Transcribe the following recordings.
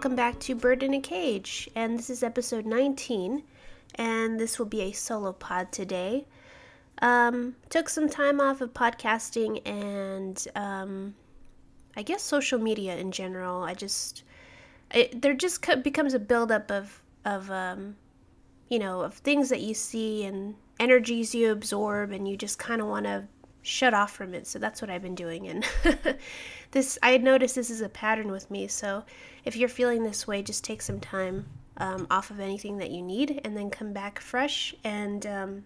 welcome back to Bird in a Cage, and this is episode 19, and this will be a solo pod today. Um, took some time off of podcasting and um, I guess social media in general. I just, it, there just becomes a buildup of, of um, you know, of things that you see and energies you absorb, and you just kind of want to shut off from it. So that's what I've been doing, and this I had noticed this is a pattern with me. So if you're feeling this way, just take some time um, off of anything that you need and then come back fresh and um,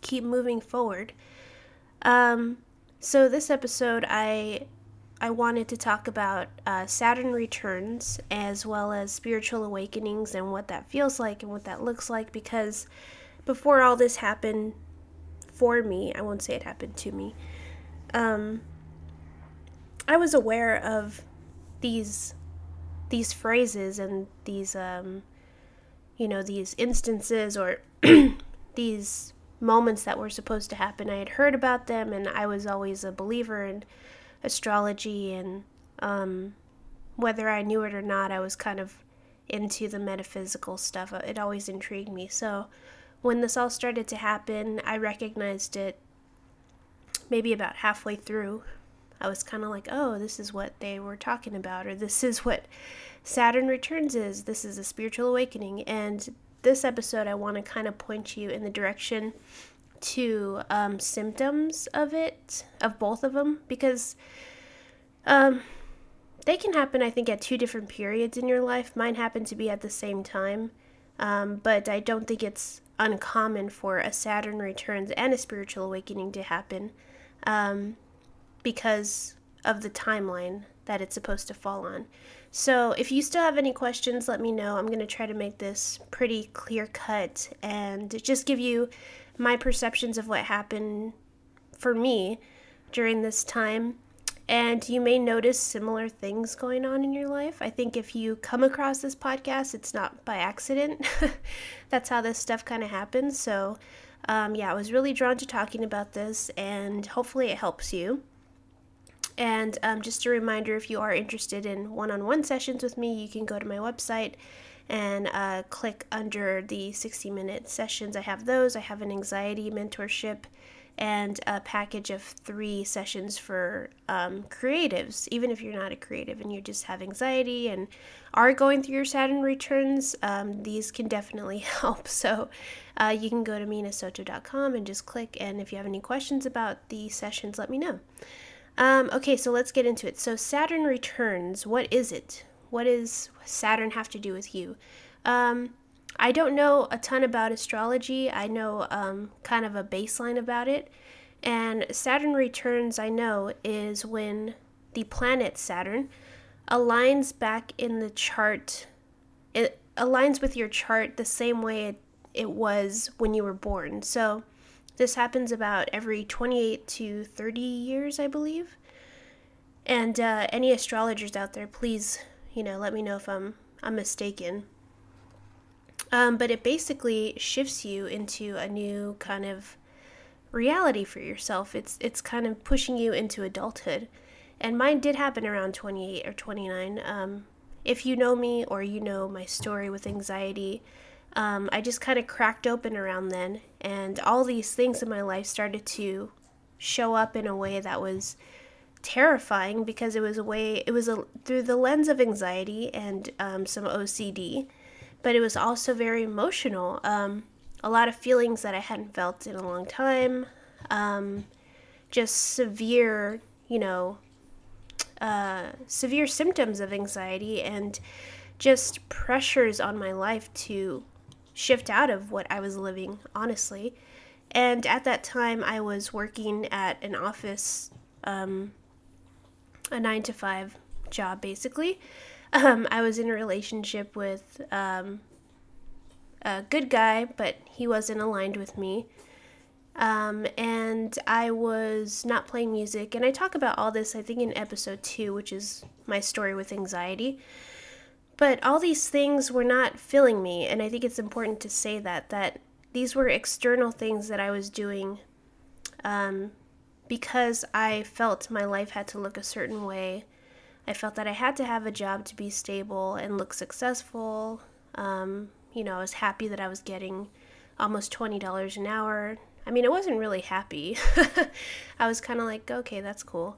keep moving forward. Um, so this episode, I I wanted to talk about uh, Saturn returns as well as spiritual awakenings and what that feels like and what that looks like because before all this happened for me, I won't say it happened to me. Um, I was aware of these these phrases and these um, you know these instances or these moments that were supposed to happen. I had heard about them, and I was always a believer in astrology and um, whether I knew it or not, I was kind of into the metaphysical stuff. It always intrigued me. So when this all started to happen, I recognized it maybe about halfway through I was kind of like, oh, this is what they were talking about, or this is what Saturn returns is. This is a spiritual awakening. And this episode, I want to kind of point you in the direction to um, symptoms of it, of both of them, because um, they can happen, I think, at two different periods in your life. Mine happened to be at the same time, um, but I don't think it's uncommon for a Saturn returns and a spiritual awakening to happen. Um, because of the timeline that it's supposed to fall on. So, if you still have any questions, let me know. I'm going to try to make this pretty clear cut and just give you my perceptions of what happened for me during this time. And you may notice similar things going on in your life. I think if you come across this podcast, it's not by accident. That's how this stuff kind of happens. So, um, yeah, I was really drawn to talking about this, and hopefully, it helps you. And um, just a reminder if you are interested in one on one sessions with me, you can go to my website and uh, click under the 60 minute sessions. I have those. I have an anxiety mentorship and a package of three sessions for um, creatives. Even if you're not a creative and you just have anxiety and are going through your Saturn returns, um, these can definitely help. So uh, you can go to minasoto.com and just click. And if you have any questions about the sessions, let me know. Um, okay, so let's get into it. So, Saturn returns. What is it? What does Saturn have to do with you? Um, I don't know a ton about astrology. I know um, kind of a baseline about it. And Saturn returns, I know, is when the planet Saturn aligns back in the chart. It aligns with your chart the same way it, it was when you were born. So, this happens about every 28 to 30 years, I believe. And uh, any astrologers out there, please, you know, let me know if I'm I'm mistaken. Um, but it basically shifts you into a new kind of reality for yourself. It's it's kind of pushing you into adulthood, and mine did happen around 28 or 29. Um, if you know me or you know my story with anxiety, um, I just kind of cracked open around then, and all these things in my life started to show up in a way that was terrifying because it was a way it was a through the lens of anxiety and um, some OCD, but it was also very emotional. Um, a lot of feelings that I hadn't felt in a long time, um, just severe, you know, uh, severe symptoms of anxiety and just pressures on my life to shift out of what I was living, honestly. And at that time, I was working at an office, um, a nine to five job, basically. Um, I was in a relationship with um, a good guy, but he wasn't aligned with me. Um, and I was not playing music. And I talk about all this, I think, in episode two, which is my story with anxiety. But all these things were not filling me. And I think it's important to say that, that these were external things that I was doing um, because I felt my life had to look a certain way. I felt that I had to have a job to be stable and look successful. Um, you know, I was happy that I was getting almost $20 an hour I mean, I wasn't really happy. I was kind of like, okay, that's cool.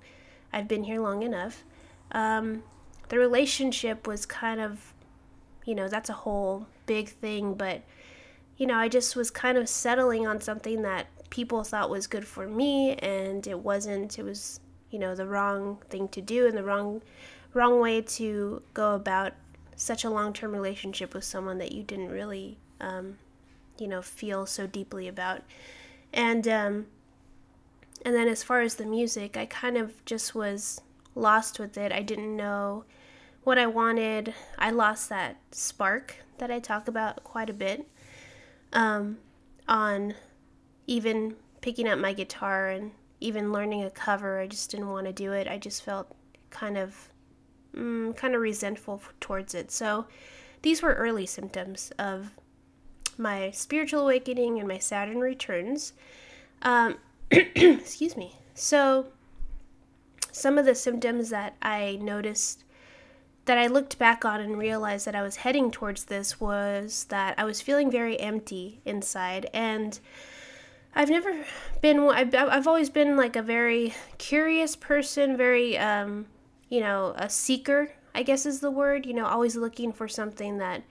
I've been here long enough. Um, the relationship was kind of, you know, that's a whole big thing, but, you know, I just was kind of settling on something that people thought was good for me, and it wasn't. It was, you know, the wrong thing to do and the wrong, wrong way to go about such a long term relationship with someone that you didn't really, um, you know, feel so deeply about. And um, and then as far as the music, I kind of just was lost with it. I didn't know what I wanted. I lost that spark that I talk about quite a bit um, on even picking up my guitar and even learning a cover. I just didn't want to do it. I just felt kind of mm, kind of resentful towards it. So these were early symptoms of my spiritual awakening and my Saturn returns. Um, excuse me. So, some of the symptoms that I noticed that I looked back on and realized that I was heading towards this was that I was feeling very empty inside. And I've never been, I've, I've always been like a very curious person, very, um, you know, a seeker, I guess is the word, you know, always looking for something that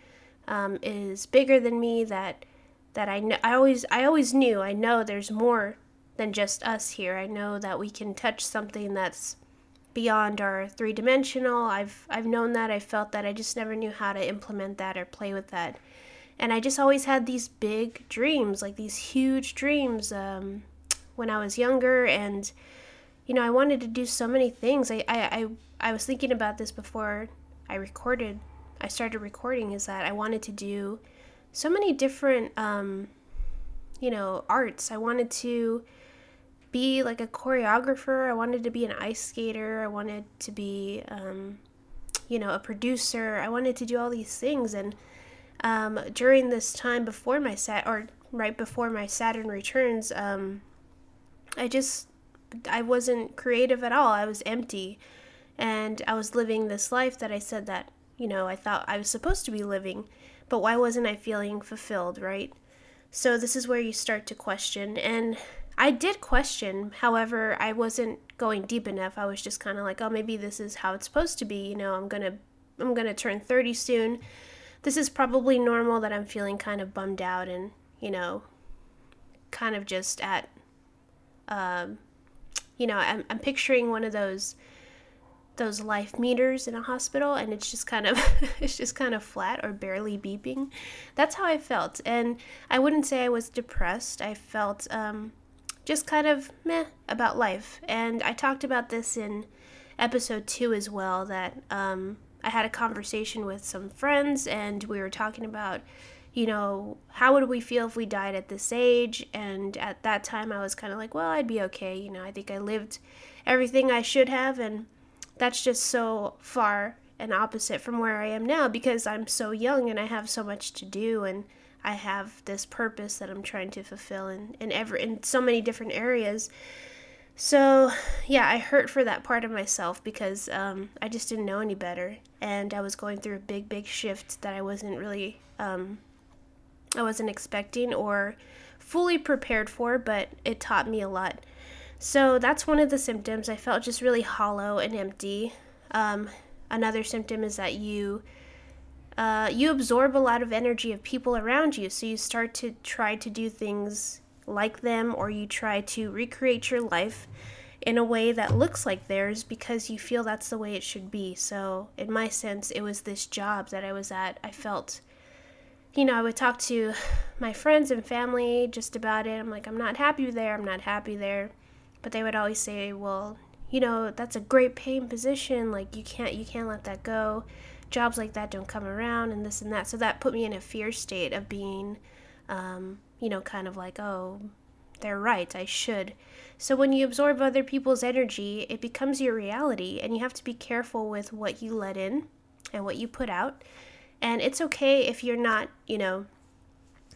um, is bigger than me that that I know I always I always knew I know there's more than just us here. I know that we can touch something that's beyond our three dimensional. I've I've known that. I felt that. I just never knew how to implement that or play with that. And I just always had these big dreams, like these huge dreams um, when I was younger. And you know, I wanted to do so many things. I I I, I was thinking about this before I recorded I started recording is that I wanted to do so many different, um, you know, arts. I wanted to be like a choreographer. I wanted to be an ice skater. I wanted to be, um, you know, a producer. I wanted to do all these things. And um, during this time before my sat or right before my Saturn returns, um, I just I wasn't creative at all. I was empty, and I was living this life that I said that you know, I thought I was supposed to be living, but why wasn't I feeling fulfilled, right? So this is where you start to question. And I did question, however, I wasn't going deep enough. I was just kind of like, oh, maybe this is how it's supposed to be. You know, I'm to I'm to turn 30 soon. This is probably normal that I'm feeling kind of bummed out and, you know, kind of just at um you know, I'm I'm picturing one of those those life meters in a hospital and it's just kind of it's just kind of flat or barely beeping. That's how i felt. And i wouldn't say i was depressed. I felt um, just kind of meh about life. And i talked about this in episode two as well that um, i had a conversation with some friends and we were talking about you know how would we feel if we died at this age and at that time i was kind of like well i'd be okay you know i think i lived everything i should have and that's just so far and opposite from where I am now because I'm so young and I have so much to do and I have this purpose that I'm trying to fulfill in, in ever in so many different areas. So yeah, I hurt for that part of myself because um, I just didn't know any better, and I was going through a big, big shift that I wasn't really, um, I wasn't expecting or fully prepared for, but it taught me a lot. So that's one of the symptoms. I felt just really hollow and empty. Um, another symptom is that you uh, you absorb a lot of energy of people around you. So you start to try to do things like them, or you try to recreate your life in a way that looks like theirs because you feel that's the way it should be. So, in my sense, it was this job that I was at. I felt, you know, I would talk to my friends and family just about it. I'm like, I'm not happy there, I'm not happy there. But they would always say, well, you know, that's a great paying position. Like you can't you can't let that go. Jobs like that don't come around and this and that. So that put me in a fear state of being um, you know, kind of like, oh, they're right, I should. So when you absorb other people's energy, it becomes your reality and you have to be careful with what you let in and what you put out and it's okay if you're not, you know,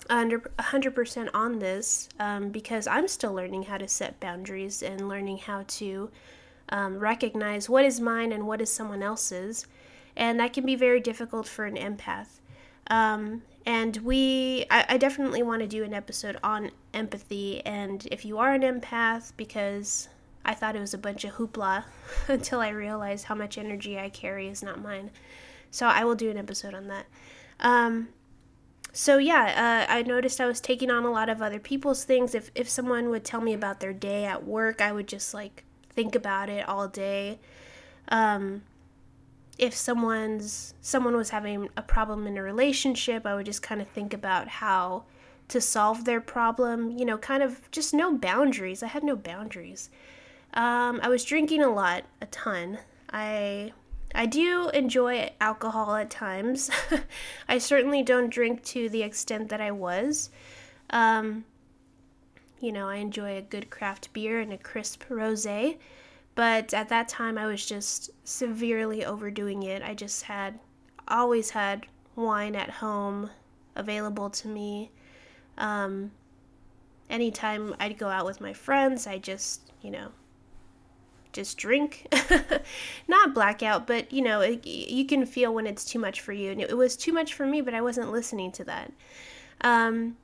under 100% on this um, because I'm still learning how to set boundaries and learning how to um, recognize what is mine and what is someone else's. And that can be very difficult for an empath. Um, and we, I, I definitely want to do an episode on empathy. And if you are an empath, because I thought it was a bunch of hoopla until I realized how much energy I carry is not mine. So I will do an episode on that. Um, so yeah, uh, I noticed I was taking on a lot of other people's things. If if someone would tell me about their day at work, I would just like think about it all day. Um, if someone's someone was having a problem in a relationship, I would just kind of think about how to solve their problem. You know, kind of just no boundaries. I had no boundaries. Um, I was drinking a lot, a ton. I I do enjoy alcohol at times. I certainly don't drink to the extent that I was. Um, you know, I enjoy a good craft beer and a crisp rosé, but at that time I was just severely overdoing it. I just had always had wine at home available to me. Um, anytime I'd go out with my friends, I just, you know, just drink. Not blackout, but you know, it, you can feel when it's too much for you. And it, was too much for me, but I wasn't listening to that. Um,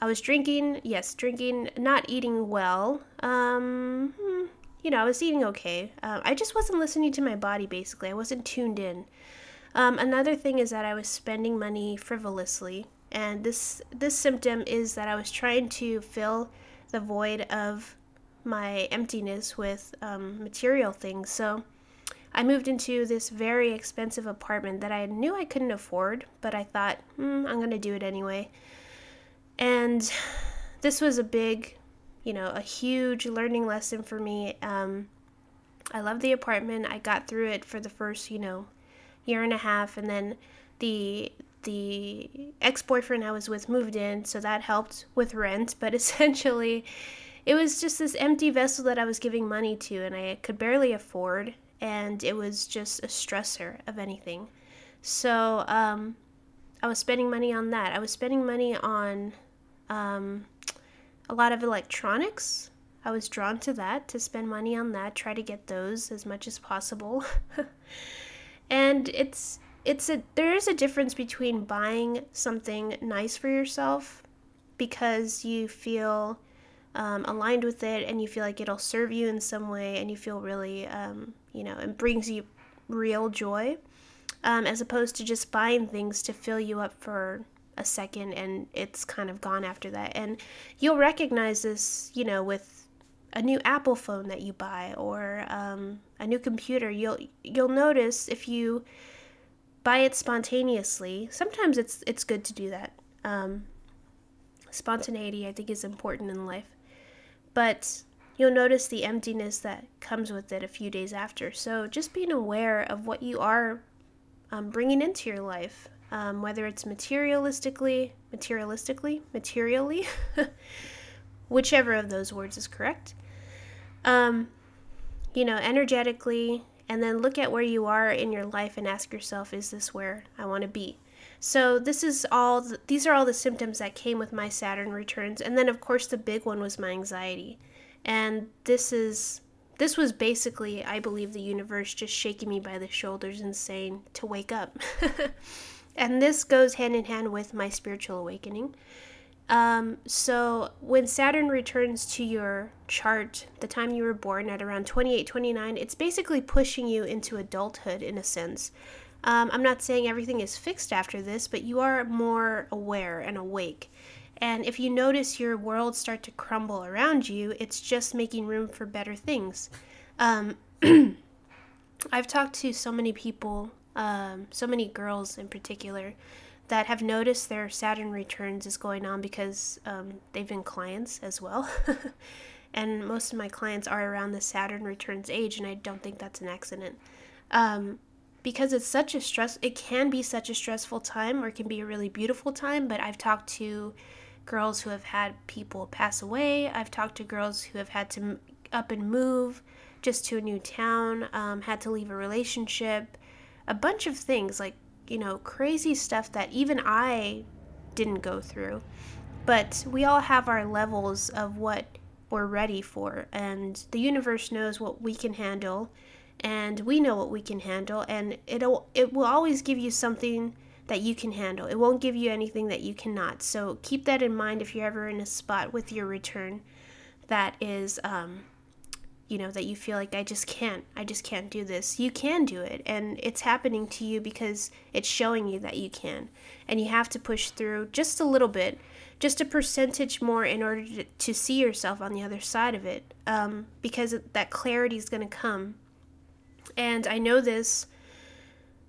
I was drinking, yes, drinking, not eating well. Um, hmm, you know, I was eating okay. Um, I just wasn't listening to my body, basically. I wasn't tuned in. Um, another thing is that I was spending money frivolously. And this this symptom is that I was trying to fill the void of my emptiness with um, material things. So I moved into this very expensive apartment that I knew I couldn't afford, but I thought, mm, I'm to do it anyway. And this was a big, you know, a huge learning lesson for me. Um, I love the apartment. I got through it for the first, you know, year and a half, and then the the ex-boyfriend I was with moved in, so that helped with rent. But essentially, it was just this empty vessel that I was giving money to and I could barely afford, and it was just a stressor of anything. So um, I was spending money on that. I was spending money on um, a lot of electronics. I was drawn to that to spend money on that, try to get those as much as possible. and it's it's a there is a difference between buying something nice for yourself because you feel um, aligned with it and you feel like it'll serve you in some way and you feel really, um, you know, it brings you real joy um, as opposed to just buying things to fill you up for a second and it's kind of gone after that. And you'll recognize this, you know, with a new Apple phone that you buy or um, a new computer. You'll you'll notice if you buy it spontaneously. Sometimes it's it's good to do that. Um, spontaneity, I think, is important in life but you'll notice the emptiness that comes with it a few days after. So just being aware of what you are um, bringing into your life, um, whether it's materialistically, materialistically, materially, whichever of those words is correct. Um, you know, energetically, and then look at where you are in your life and ask yourself, is this where I want to be? So this is all the, these are all the symptoms that came with my Saturn returns and then of course the big one was my anxiety. And this is this was basically I believe the universe just shaking me by the shoulders and saying to wake up. and this goes hand in hand with my spiritual awakening. Um, so when Saturn returns to your chart, the time you were born at around 28, 29, it's basically pushing you into adulthood in a sense. Um, I'm not saying everything is fixed after this, but you are more aware and awake. And if you notice your world start to crumble around you, it's just making room for better things. Um, I've talked to so many people, um, so many girls in particular, that have noticed their Saturn returns is going on because um, they've been clients as well. and most of my clients are around the Saturn returns age, and I don't think that's an accident. Um, because it's such a stress, it can be such a stressful time, or it can be a really beautiful time. But I've talked to girls who have had people pass away. I've talked to girls who have had to up and move just to a new town, um, had to leave a relationship, a bunch of things like, you know, crazy stuff that even I didn't go through. But we all have our levels of what we're ready for, and the universe knows what we can handle, and we know what we can handle, and it'll it will always give you something that you can handle. It won't give you anything that you cannot. So keep that in mind if you're ever in a spot with your return that is um, you know that you feel like I just can't I just can't do this. You can do it and it's happening to you because it's showing you that you can. And you have to push through just a little bit, just a percentage more in order to, to see yourself on the other side of it. Um, because that clarity is going to come. And I know this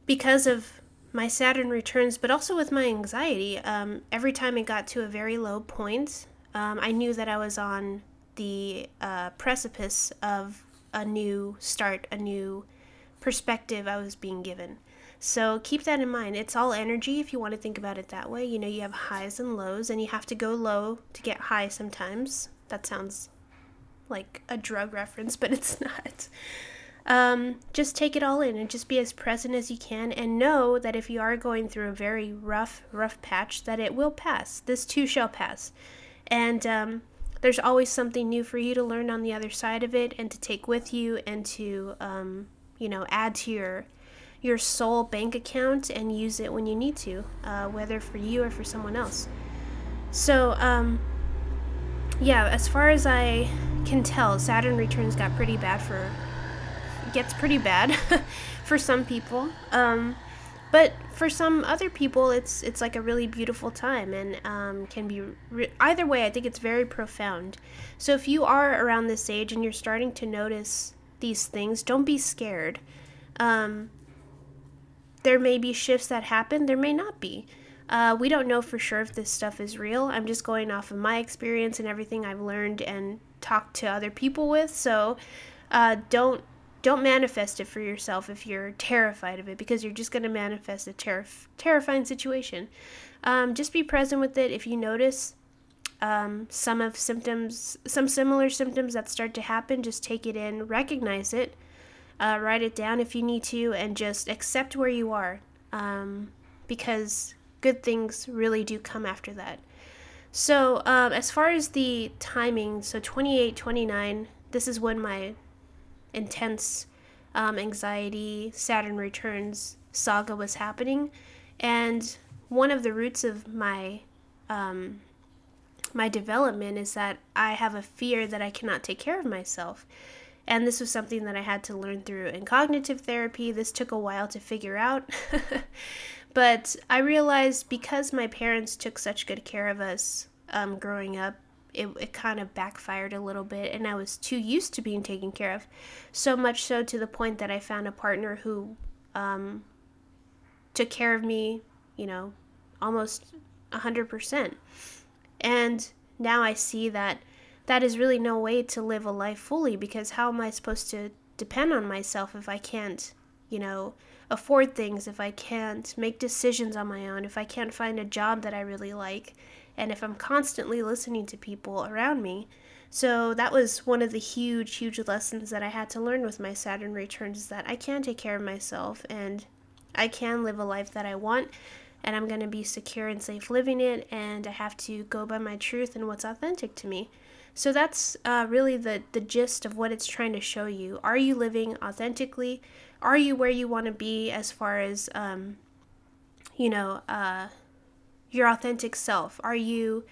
because of my Saturn returns, but also with my anxiety. Um, every time it got to a very low point, um, I knew that I was on the uh, precipice of a new start, a new perspective I was being given. So keep that in mind. It's all energy if you want to think about it that way. You know, you have highs and lows, and you have to go low to get high sometimes. That sounds like a drug reference, but it's not. Um, just take it all in and just be as present as you can and know that if you are going through a very rough, rough patch, that it will pass. This too shall pass. And um, there's always something new for you to learn on the other side of it and to take with you and to um, you know add to your your soul bank account and use it when you need to uh, whether for you or for someone else. So um, yeah as far as i can tell saturn returns got pretty bad for gets pretty bad for some people. Um, but for some other people it's it's like a really beautiful time and um, can be re- either way i think it's very profound. So if you are around this age and you're starting to notice these things don't be scared. Um, there may be shifts that happen there may not be. Uh, we don't know for sure if this stuff is real. I'm just going off of my experience and everything i've learned and talked to other people with. So uh, don't don't manifest it for yourself if you're terrified of it because you're just going to manifest a terrifying situation. Um, just be present with it. If you notice um, some of symptoms, some similar symptoms that start to happen, just take it in, recognize it, uh, write it down if you need to, and just accept where you are um, because good things really do come after that. So, um, as far as the timing, so 28, 29, this is when my intense um, anxiety, Saturn returns saga was happening, and one of the roots of my um, my development is that I have a fear that I cannot take care of myself. And this was something that I had to learn through in cognitive therapy. This took a while to figure out. but I realized because my parents took such good care of us um, growing up, it, it kind of backfired a little bit and I was too used to being taken care of. So much so to the point that I found a partner who um, took care of me, you know, almost 100%. And now I see that that is really no way to live a life fully because how am I supposed to depend on myself if I can't, you know, afford things, if I can't make decisions on my own, if I can't find a job that I really like, and if I'm constantly listening to people around me. So that was one of the huge, huge lessons that I had to learn with my Saturn returns is that I can take care of myself and I can live a life that I want and I'm going to be secure and safe living it and I have to go by my truth and what's authentic to me. So that's uh, really the, the gist of what it's trying to show you. Are you living authentically? Are you where you want to be as far as, um, you know, uh, your authentic self? Are you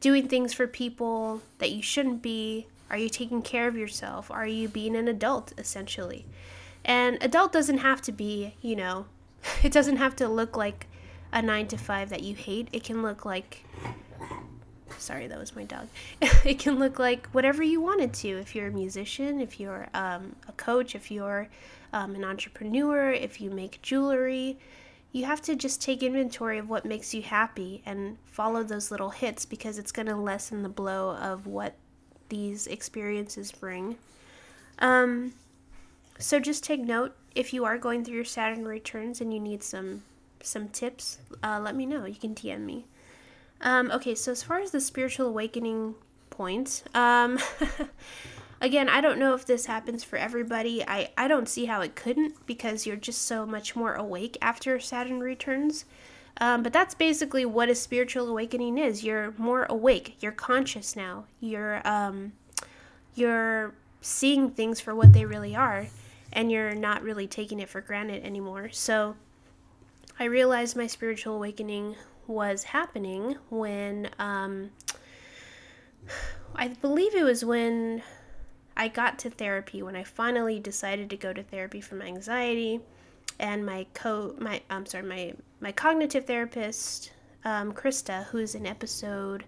doing things for people that you shouldn't be? Are you taking care of yourself? Are you being an adult, essentially? And adult doesn't have to be, you know, it doesn't have to look like a nine to five that you hate. It can look like, sorry, that was my dog. it can look like whatever you wanted to. If you're a musician, if you're um, a coach, if you're um, an entrepreneur, if you make jewelry, you have to just take inventory of what makes you happy and follow those little hits because it's going to lessen the blow of what these experiences bring. Um, so just take note if you are going through your Saturn returns and you need some some tips, uh, let me know. You can DM me. Um, okay, so as far as the spiritual awakening point, um, again, I don't know if this happens for everybody. I, I don't see how it couldn't because you're just so much more awake after Saturn returns. Um, but that's basically what a spiritual awakening is. You're more awake. You're conscious now. You're um, you're seeing things for what they really are, and you're not really taking it for granted anymore. So I realized my spiritual awakening was happening when um, I believe it was when I got to therapy when I finally decided to go to therapy for my anxiety and my co my I'm sorry my my cognitive therapist um, Krista who's in episode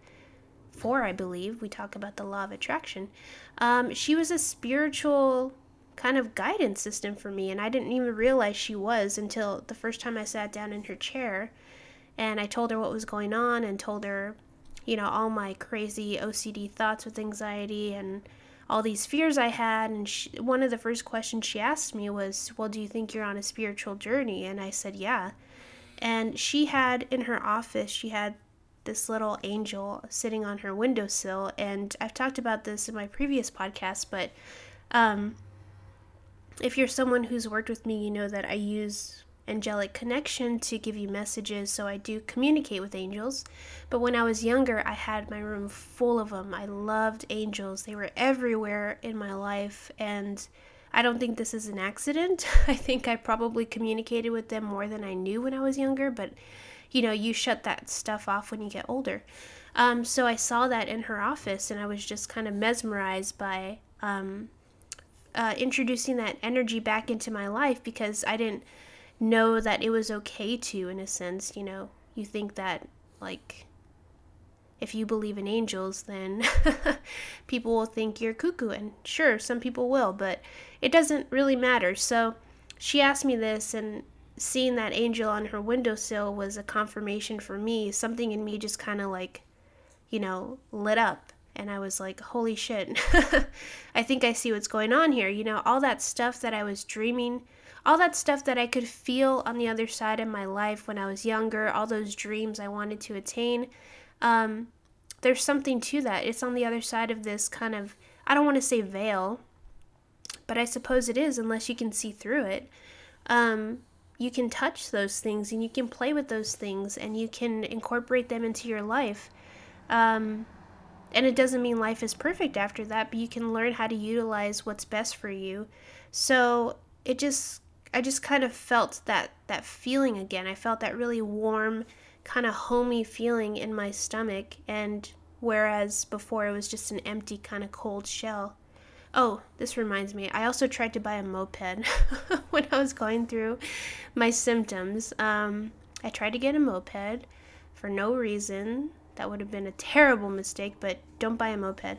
four I believe we talk about the law of attraction. Um, she was a spiritual kind of guidance system for me and I didn't even realize she was until the first time I sat down in her chair and I told her what was going on and told her you know all my crazy OCD thoughts with anxiety and all these fears I had. And she, one of the first questions she asked me was, Well, do you think you're on a spiritual journey? And I said, Yeah. And she had in her office, she had this little angel sitting on her windowsill. And I've talked about this in my previous podcast, but um, if you're someone who's worked with me, you know that I use angelic connection to give you messages, so I do communicate with angels. But when I was younger, I had my room full of them. I loved angels, they were everywhere in my life, and I don't think this is an accident. I think I probably communicated with them more than I knew when I was younger, but you know, you shut that stuff off when you get older. Um, so I saw that in her office, and I was just kind of mesmerized by um, uh, introducing that energy back into my life because I didn't know that it was okay to in a sense you know you think that like if you believe in angels then people will think you're cuckoo and sure some people will but it doesn't really matter so she asked me this and seeing that angel on her windowsill was a confirmation for me something in me just kind of like you know lit up and I was like, holy shit, I think I see what's going on here. You know, all that stuff that I was dreaming all that stuff that I could feel on the other side of my life when I was younger, all those dreams I wanted to attain. Um, there's something to that. It's on the other side of this kind of, I don't want to say veil, but I suppose it is unless you can see through it. Um, you can touch those things and you can play with those things and you can incorporate them into your life. Um, and it doesn't mean life is perfect after that, but you can learn how to utilize what's best for you. So it just I just kind of felt that that feeling again. I felt that really warm, kind of homey feeling in my stomach and whereas before it was just an empty kind of cold shell. Oh, this reminds me. I also tried to buy a moped when I was going through my symptoms. Um, I tried to get a moped for no reason. That would have been a terrible mistake, but don't buy a moped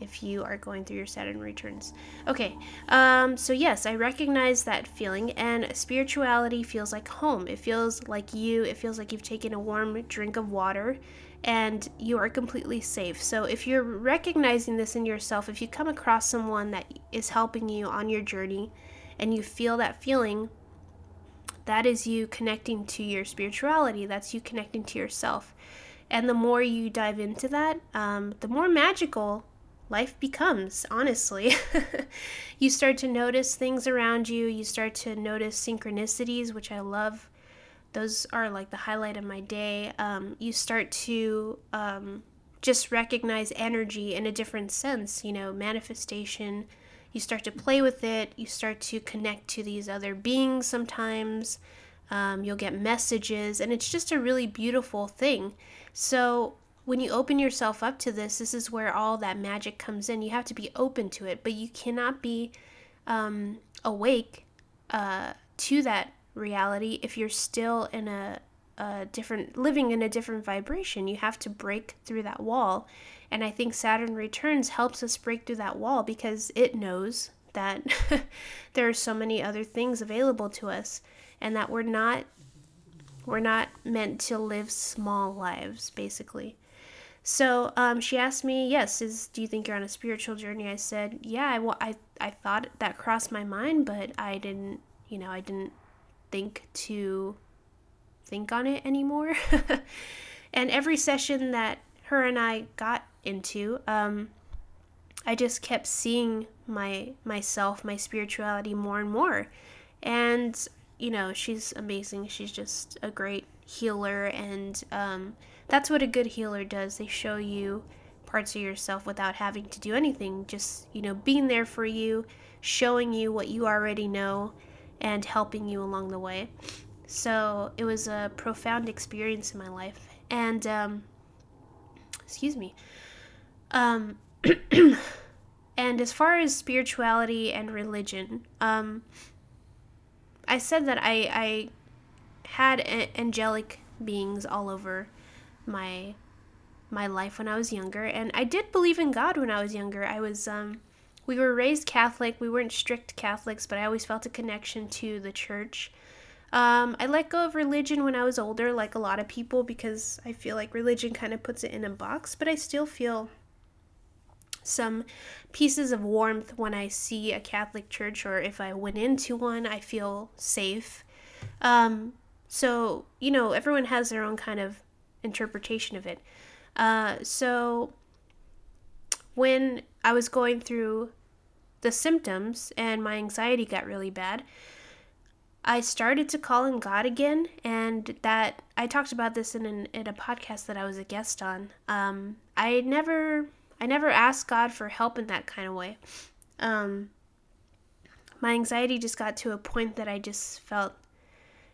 if you are going through your Saturn returns. Okay, um, so yes, I recognize that feeling, and spirituality feels like home. It feels like you, it feels like you've taken a warm drink of water and you are completely safe. So if you're recognizing this in yourself, if you come across someone that is helping you on your journey and you feel that feeling, that is you connecting to your spirituality, that's you connecting to yourself. And the more you dive into that, um, the more magical life becomes, honestly. you start to notice things around you, you start to notice synchronicities, which I love. Those are like the highlight of my day. Um, you start to um, just recognize energy in a different sense, you know, manifestation. You start to play with it, you start to connect to these other beings sometimes. Um, you'll get messages, and it's just a really beautiful thing. So, when you open yourself up to this, this is where all that magic comes in. You have to be open to it, but you cannot be um, awake uh, to that reality if you're still in a, a different, living in a different vibration. You have to break through that wall. And I think Saturn Returns helps us break through that wall because it knows that there are so many other things available to us and that we're not We're not meant to live small lives, basically. So um, she asked me, "Yes, is do you think you're on a spiritual journey?" I said, "Yeah, I, well, I I thought that crossed my mind, but I didn't, you know, I didn't think to think on it anymore." and every session that her and I got into, um, I just kept seeing my myself, my spirituality more and more, and you know, she's amazing. She's just a great healer and um, that's what a good healer does. They show you parts of yourself without having to do anything, just, you know, being there for you, showing you what you already know, and helping you along the way. So it was a profound experience in my life. And, um, excuse me. Um, and as far as spirituality and religion, um, I said that I, I had a- angelic beings all over my my life when I was younger, and I did believe in God when I was younger. I was um, we were raised Catholic. We weren't strict Catholics, but I always felt a connection to the church. Um, I let go of religion when I was older, like a lot of people, because I feel like religion kind of puts it in a box, but I still feel some pieces of warmth when I see a Catholic church or if I went into one, I feel safe. Um, so, you know, everyone has their own kind of interpretation of it. Uh, so when I was going through the symptoms and my anxiety got really bad, I started to call in God again, and that I talked about this in an, in a podcast that I was a guest on. Um, I never I never asked God for help in that kind of way. Um, my anxiety just got to a point that I just felt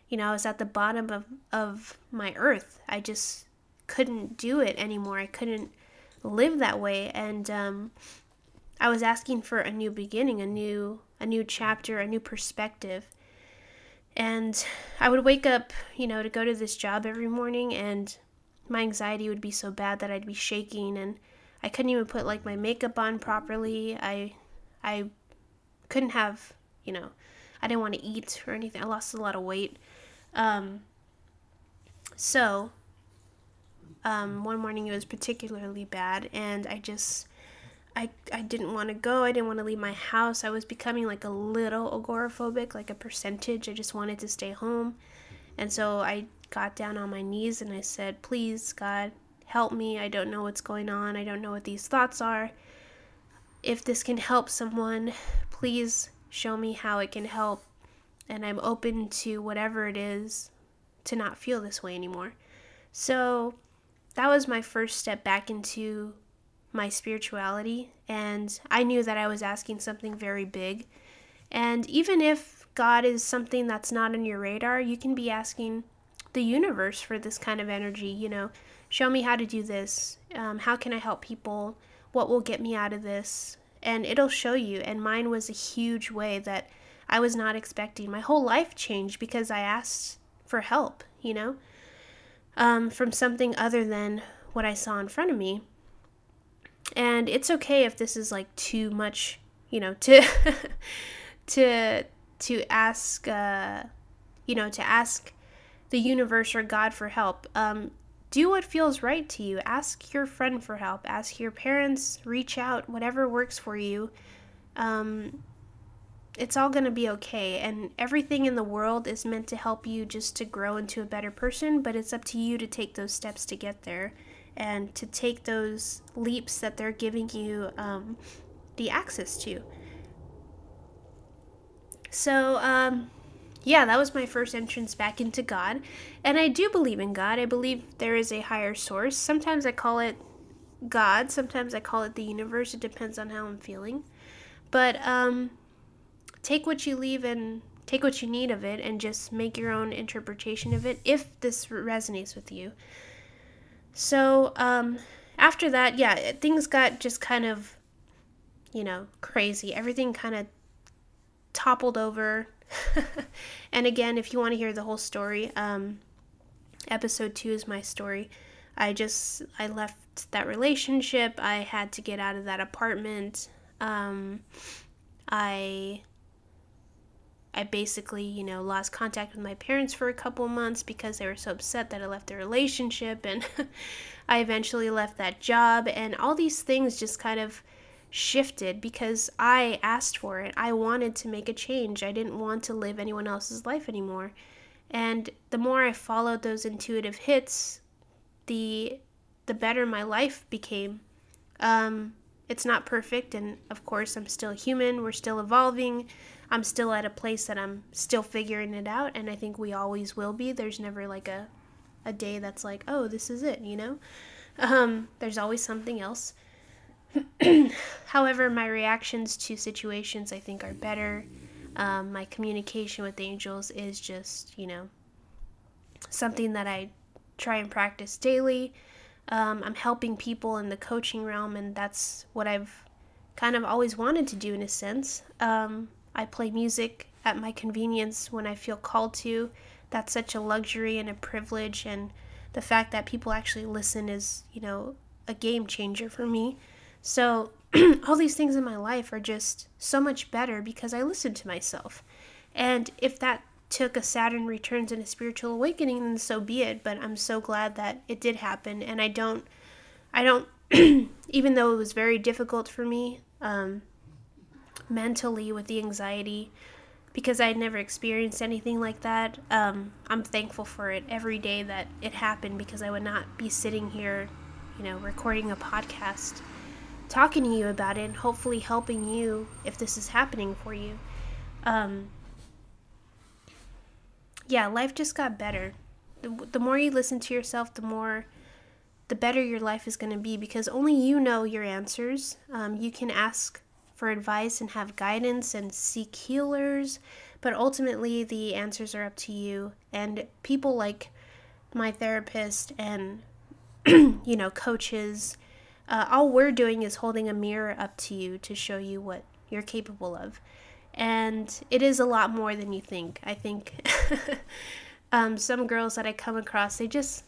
you know, I was at the bottom of, of my earth. I just couldn't do it anymore. I couldn't live that way. And um, I was asking for a new beginning, a new a new chapter, a new perspective. And I would wake up, you know, to go to this job every morning and my anxiety would be so bad that I'd be shaking and I couldn't even put like my makeup on properly. I I couldn't have, you know, I didn't want to eat or anything. I lost a lot of weight. Um, so, um, one morning it was particularly bad, and I just, I, I didn't want to go. I didn't want to leave my house. I was becoming like a little agoraphobic, like a percentage. I just wanted to stay home. And so I got down on my knees and I said, Please, God, help me. I don't know what's going on. I don't know what these thoughts are. If this can help someone, please show me how it can help and I'm open to whatever it is to not feel this way anymore. So that was my first step back into my spirituality, and I knew that I was asking something very big. And even if God is something that's not on your radar, you can be asking the universe for this kind of energy. You know, show me how to do this. Um, how can I help people? What will get me out of this? And it'll show you. And mine was a huge way that I was not expecting. My whole life changed because I asked for help, you know, um, from something other than what I saw in front of me. And it's okay if this is like too much, you know, to to to ask, uh, you know, to ask the universe or God for help. Um, do what feels right to you. Ask your friend for help. Ask your parents. Reach out. Whatever works for you. Um, it's all going to be okay and everything in the world is meant to help you just to grow into a better person but it's up to you to take those steps to get there and to take those leaps that they're giving you um, the access to so um, yeah that was my first entrance back into god and i do believe in god i believe there is a higher source sometimes i call it god sometimes i call it the universe it depends on how i'm feeling but um, take what you leave and take what you need of it and just make your own interpretation of it if this resonates with you. So, um, after that, yeah, things got just kind of, you know, crazy. Everything kind of toppled over. and again, if you want to hear the whole story, um, episode two is my story. I just I left that relationship. I had to get out of that apartment. Um, I I basically, you know, lost contact with my parents for a couple months because they were so upset that I left the relationship and I eventually left that job and all these things just kind of shifted because I asked for it. I wanted to make a change. I didn't want to live anyone else's life anymore. And the more I followed those intuitive hits, the the better my life became. Um, it's not perfect, and of course, I'm still human. We're still evolving. I'm still at a place that I'm still figuring it out, and I think we always will be. There's never like a a day that's like, oh, this is it, you know. Um, there's always something else. However, my reactions to situations I think are better. Um, my communication with angels is just, you know, something that I try and practice daily. Um, I'm helping people in the coaching realm, and that's what I've kind of always wanted to do in a sense. Um, I play music at my convenience when I feel called to. That's such a luxury and a privilege, and the fact that people actually listen is, you know, a game changer for me. So, all these things in my life are just so much better because I listen to myself. And if that took a Saturn returns and a spiritual awakening, then so be it. But I'm so glad that it did happen, and I don't, I don't, even though it was very difficult for me, um, mentally with the anxiety, because I had never experienced anything like that. Um, I'm thankful for it every day that it happened because I would not be sitting here, you know, recording a podcast, talking to you about it, and hopefully helping you if this is happening for you. Um, yeah, life just got better. The, the more you listen to yourself, the more, the better your life is going to be because only you know your answers. Um, you can ask for advice and have guidance and seek healers, but ultimately the answers are up to you. And people like my therapist and, you know, coaches, uh, all we're doing is holding a mirror up to you to show you what you're capable of and it is a lot more than you think. I think um, some girls that I come across, they just,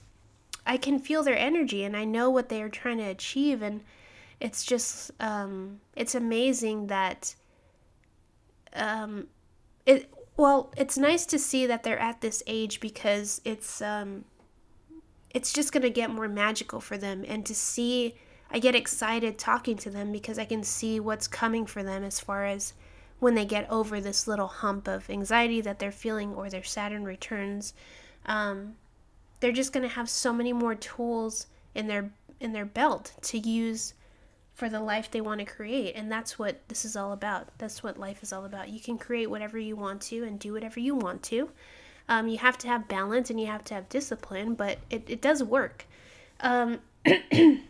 I can feel their energy and I know what they are trying to achieve, and it's just, um, it's amazing that, um, it. Well, it's nice to see that they're at this age because it's, um, it's just gonna get more magical for them, and to see. I get excited talking to them because I can see what's coming for them as far as when they get over this little hump of anxiety that they're feeling or their Saturn returns. Um, they're just going to have so many more tools in their in their belt to use for the life they want to create and that's what this is all about. That's what life is all about. You can create whatever you want to and do whatever you want to. Um, you have to have balance and you have to have discipline but it, it does work. Um,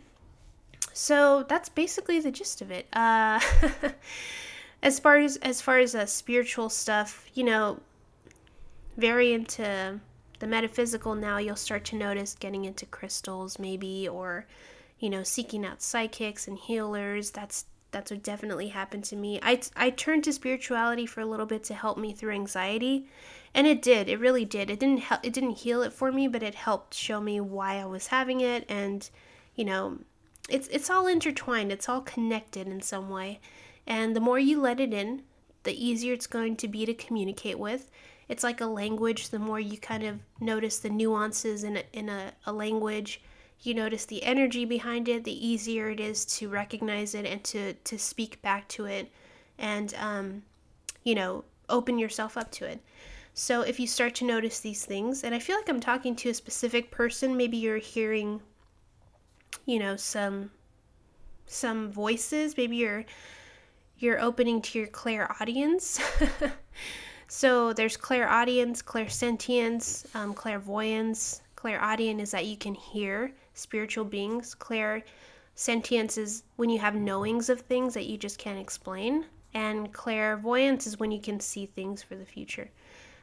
so that's basically the gist of it uh, as far as as far as uh, spiritual stuff, you know, very into the metaphysical now, you'll start to notice getting into crystals maybe or you know, seeking out psychics and healers. That's that's what definitely happened to me. I I turned to spirituality for a little bit to help me through anxiety, and it did. It really did. It didn't help it didn't heal it for me, but it helped show me why I was having it and you know, it's it's all intertwined. It's all connected in some way. And the more you let it in, the easier it's going to be to communicate with. It's like a language. The more you kind of notice the nuances in a, in a, a language, you notice the energy behind it, the easier it is to recognize it and to, to speak back to it and, um, you know, open yourself up to it. So if you start to notice these things, and I feel like I'm talking to a specific person, maybe you're hearing, you know, some some voices, maybe you're you're opening to your clair audience so there's clairaudience, clairsentience, um, clairvoyance. Clairaudient is that you can hear spiritual beings. clair sentience is when you have knowings of things that you just can't explain. And clairvoyance is when you can see things for the future.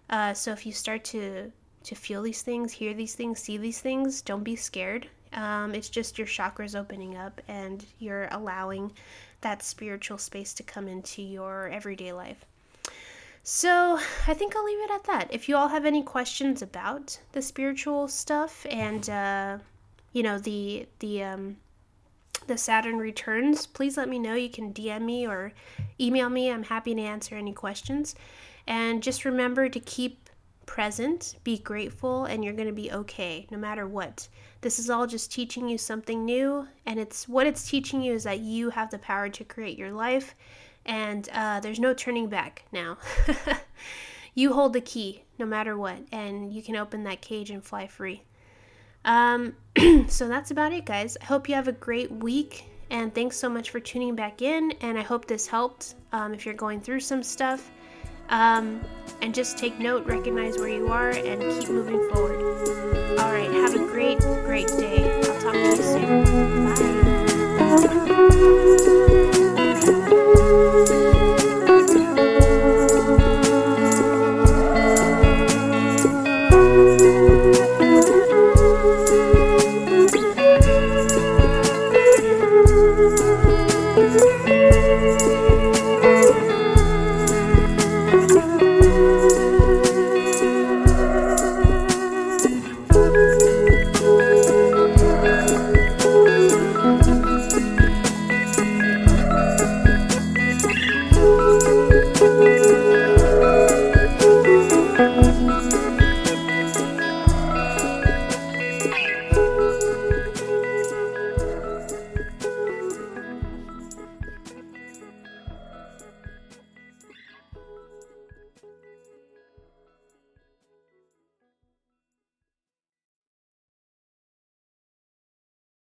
Uh, so if you start to to feel these things, hear these things, see these things, don't be scared. Um, it's just your chakras opening up and you're allowing that spiritual space to come into your everyday life. So I think I'll leave it at that. If you all have any questions about the spiritual stuff and uh, you know the the um, the Saturn returns, please let me know. You can DM me or email me. I'm happy to answer any questions. And just remember to keep present, be grateful, and you're going to be okay no matter what. This is all just teaching you something new, and it's what it's teaching you is that you have the power to create your life, and uh, there's no turning back now. you hold the key no matter what, and you can open that cage and fly free. Um, so that's about it, guys. I hope you have a great week, and thanks so much for tuning back in. And I hope this helped um, if you're going through some stuff. Um, and just take note, recognize where you are, and keep moving forward. All right, have a great, great day. I'll talk to you soon. Bye.